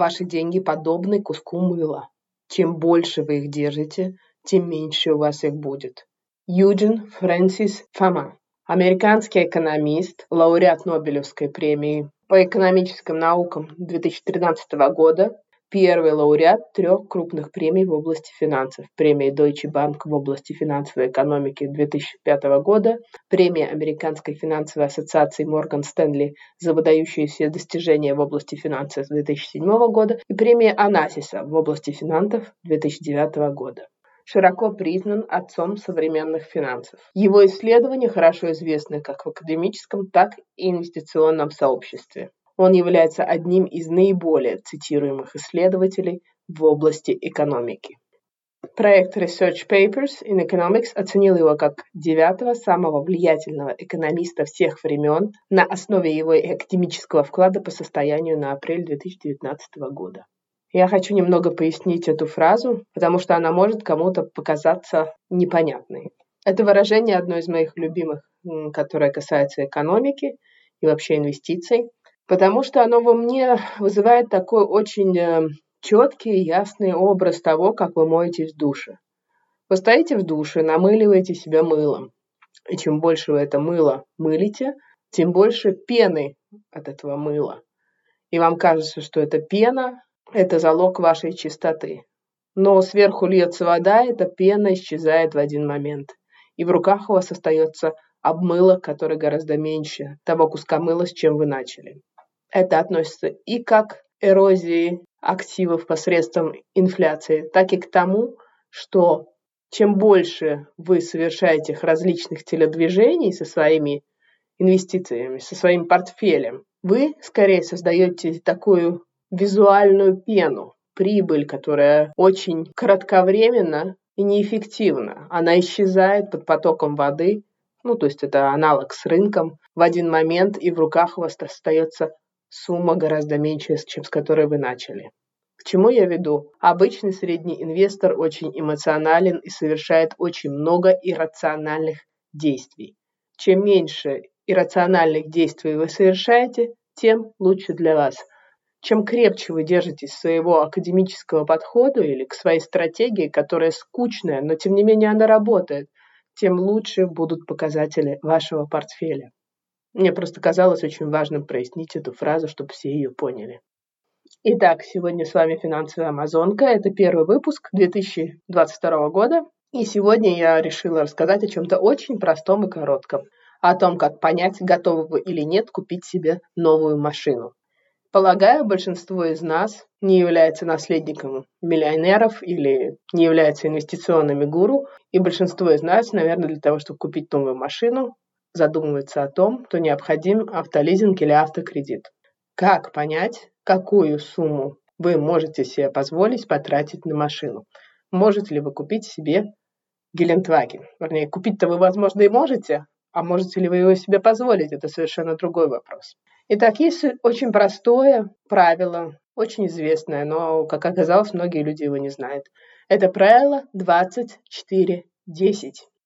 ваши деньги подобны куску мыла. Чем больше вы их держите, тем меньше у вас их будет. Юджин Фрэнсис Фома, американский экономист, лауреат Нобелевской премии по экономическим наукам 2013 года, первый лауреат трех крупных премий в области финансов. Премия Deutsche Bank в области финансовой экономики 2005 года, премия Американской финансовой ассоциации Морган Стэнли за выдающиеся достижения в области финансов 2007 года и премия Анасиса в области финансов 2009 года широко признан отцом современных финансов. Его исследования хорошо известны как в академическом, так и инвестиционном сообществе. Он является одним из наиболее цитируемых исследователей в области экономики. Проект Research Papers in Economics оценил его как девятого самого влиятельного экономиста всех времен на основе его академического вклада по состоянию на апрель 2019 года. Я хочу немного пояснить эту фразу, потому что она может кому-то показаться непонятной. Это выражение одно из моих любимых, которое касается экономики и вообще инвестиций, потому что оно во мне вызывает такой очень э, четкий и ясный образ того, как вы моетесь в душе. Вы стоите в душе, намыливаете себя мылом. И чем больше вы это мыло мылите, тем больше пены от этого мыла. И вам кажется, что эта пена это залог вашей чистоты. Но сверху льется вода, эта пена исчезает в один момент. И в руках у вас остается обмыло, которое гораздо меньше того куска мыла, с чем вы начали. Это относится и как эрозии активов посредством инфляции, так и к тому, что чем больше вы совершаете различных телодвижений со своими инвестициями, со своим портфелем, вы скорее создаете такую визуальную пену, прибыль, которая очень кратковременна и неэффективна. Она исчезает под потоком воды, ну, то есть это аналог с рынком, в один момент, и в руках у вас остается сумма гораздо меньше, чем с которой вы начали. К чему я веду? Обычный средний инвестор очень эмоционален и совершает очень много иррациональных действий. Чем меньше иррациональных действий вы совершаете, тем лучше для вас – чем крепче вы держитесь своего академического подхода или к своей стратегии, которая скучная, но тем не менее она работает, тем лучше будут показатели вашего портфеля. Мне просто казалось очень важным прояснить эту фразу, чтобы все ее поняли. Итак, сегодня с вами финансовая амазонка. Это первый выпуск 2022 года. И сегодня я решила рассказать о чем-то очень простом и коротком. О том, как понять, готовы вы или нет купить себе новую машину. Полагаю, большинство из нас не является наследником миллионеров или не является инвестиционными гуру, и большинство из нас, наверное, для того, чтобы купить новую машину, задумывается о том, что необходим автолизинг или автокредит. Как понять, какую сумму вы можете себе позволить потратить на машину? Можете ли вы купить себе Гелендваген? Вернее, купить-то вы, возможно, и можете, а можете ли вы его себе позволить? Это совершенно другой вопрос. Итак, есть очень простое правило, очень известное, но, как оказалось, многие люди его не знают. Это правило 24-10.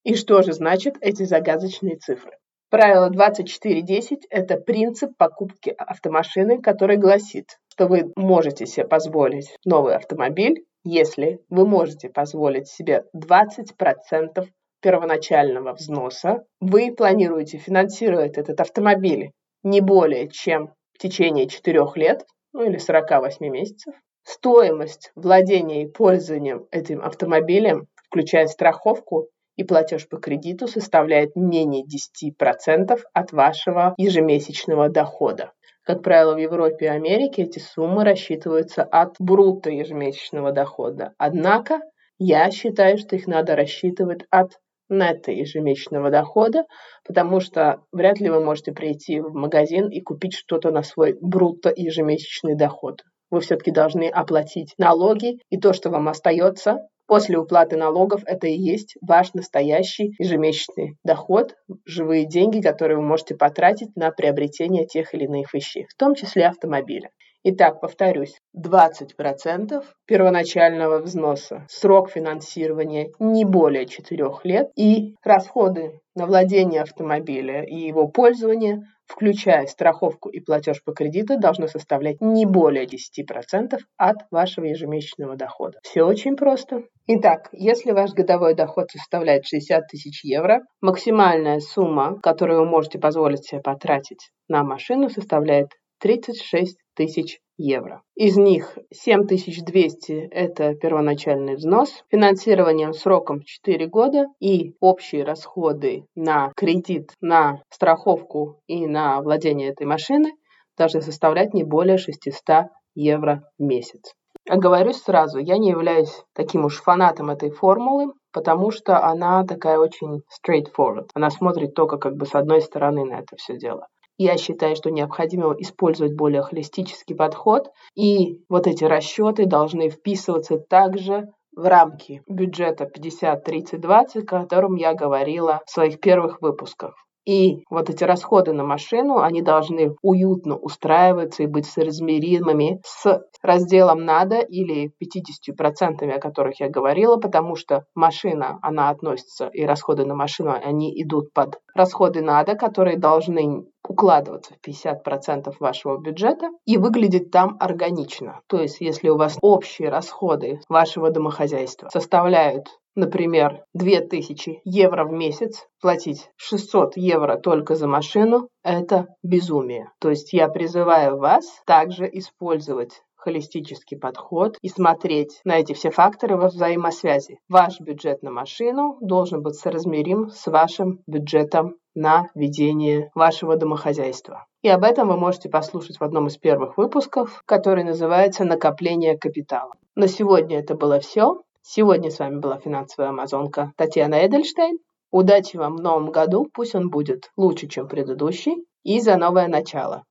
И что же значит эти загадочные цифры? Правило 24.10 – это принцип покупки автомашины, который гласит, что вы можете себе позволить новый автомобиль, если вы можете позволить себе 20% первоначального взноса. Вы планируете финансировать этот автомобиль не более чем в течение 4 лет, ну или 48 месяцев. Стоимость владения и пользования этим автомобилем, включая страховку и платеж по кредиту, составляет менее 10% от вашего ежемесячного дохода. Как правило, в Европе и Америке эти суммы рассчитываются от брута ежемесячного дохода. Однако я считаю, что их надо рассчитывать от нетто ежемесячного дохода, потому что вряд ли вы можете прийти в магазин и купить что-то на свой брутто ежемесячный доход. Вы все-таки должны оплатить налоги, и то, что вам остается после уплаты налогов, это и есть ваш настоящий ежемесячный доход, живые деньги, которые вы можете потратить на приобретение тех или иных вещей, в том числе автомобиля. Итак, повторюсь, 20% первоначального взноса, срок финансирования не более 4 лет и расходы на владение автомобиля и его пользование включая страховку и платеж по кредиту, должно составлять не более 10% от вашего ежемесячного дохода. Все очень просто. Итак, если ваш годовой доход составляет 60 тысяч евро, максимальная сумма, которую вы можете позволить себе потратить на машину, составляет 36 тысяч евро. Из них 7200 – это первоначальный взнос, финансированием сроком 4 года и общие расходы на кредит, на страховку и на владение этой машины должны составлять не более 600 евро в месяц. Оговорюсь сразу, я не являюсь таким уж фанатом этой формулы, потому что она такая очень straightforward. Она смотрит только как бы с одной стороны на это все дело. Я считаю, что необходимо использовать более холистический подход, и вот эти расчеты должны вписываться также в рамки бюджета 50-30-20, о котором я говорила в своих первых выпусках. И вот эти расходы на машину, они должны уютно устраиваться и быть соразмеримыми с разделом «надо» или 50%, о которых я говорила, потому что машина, она относится, и расходы на машину, они идут под расходы «надо», которые должны укладываться в 50% вашего бюджета и выглядеть там органично. То есть, если у вас общие расходы вашего домохозяйства составляют например, 2000 евро в месяц, платить 600 евро только за машину – это безумие. То есть я призываю вас также использовать холистический подход и смотреть на эти все факторы во взаимосвязи. Ваш бюджет на машину должен быть соразмерим с вашим бюджетом на ведение вашего домохозяйства. И об этом вы можете послушать в одном из первых выпусков, который называется «Накопление капитала». На сегодня это было все. Сегодня с вами была финансовая амазонка Татьяна Эдельштейн. Удачи вам в новом году, пусть он будет лучше, чем предыдущий, и за новое начало.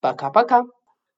Пока-пока!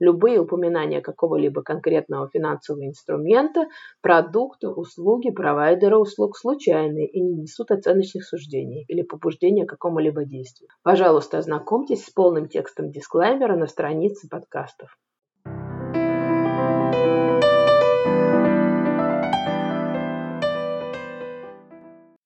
Любые упоминания какого-либо конкретного финансового инструмента, продукта, услуги, провайдера услуг случайные и не несут оценочных суждений или побуждения к какому-либо действию. Пожалуйста, ознакомьтесь с полным текстом дисклеймера на странице подкастов.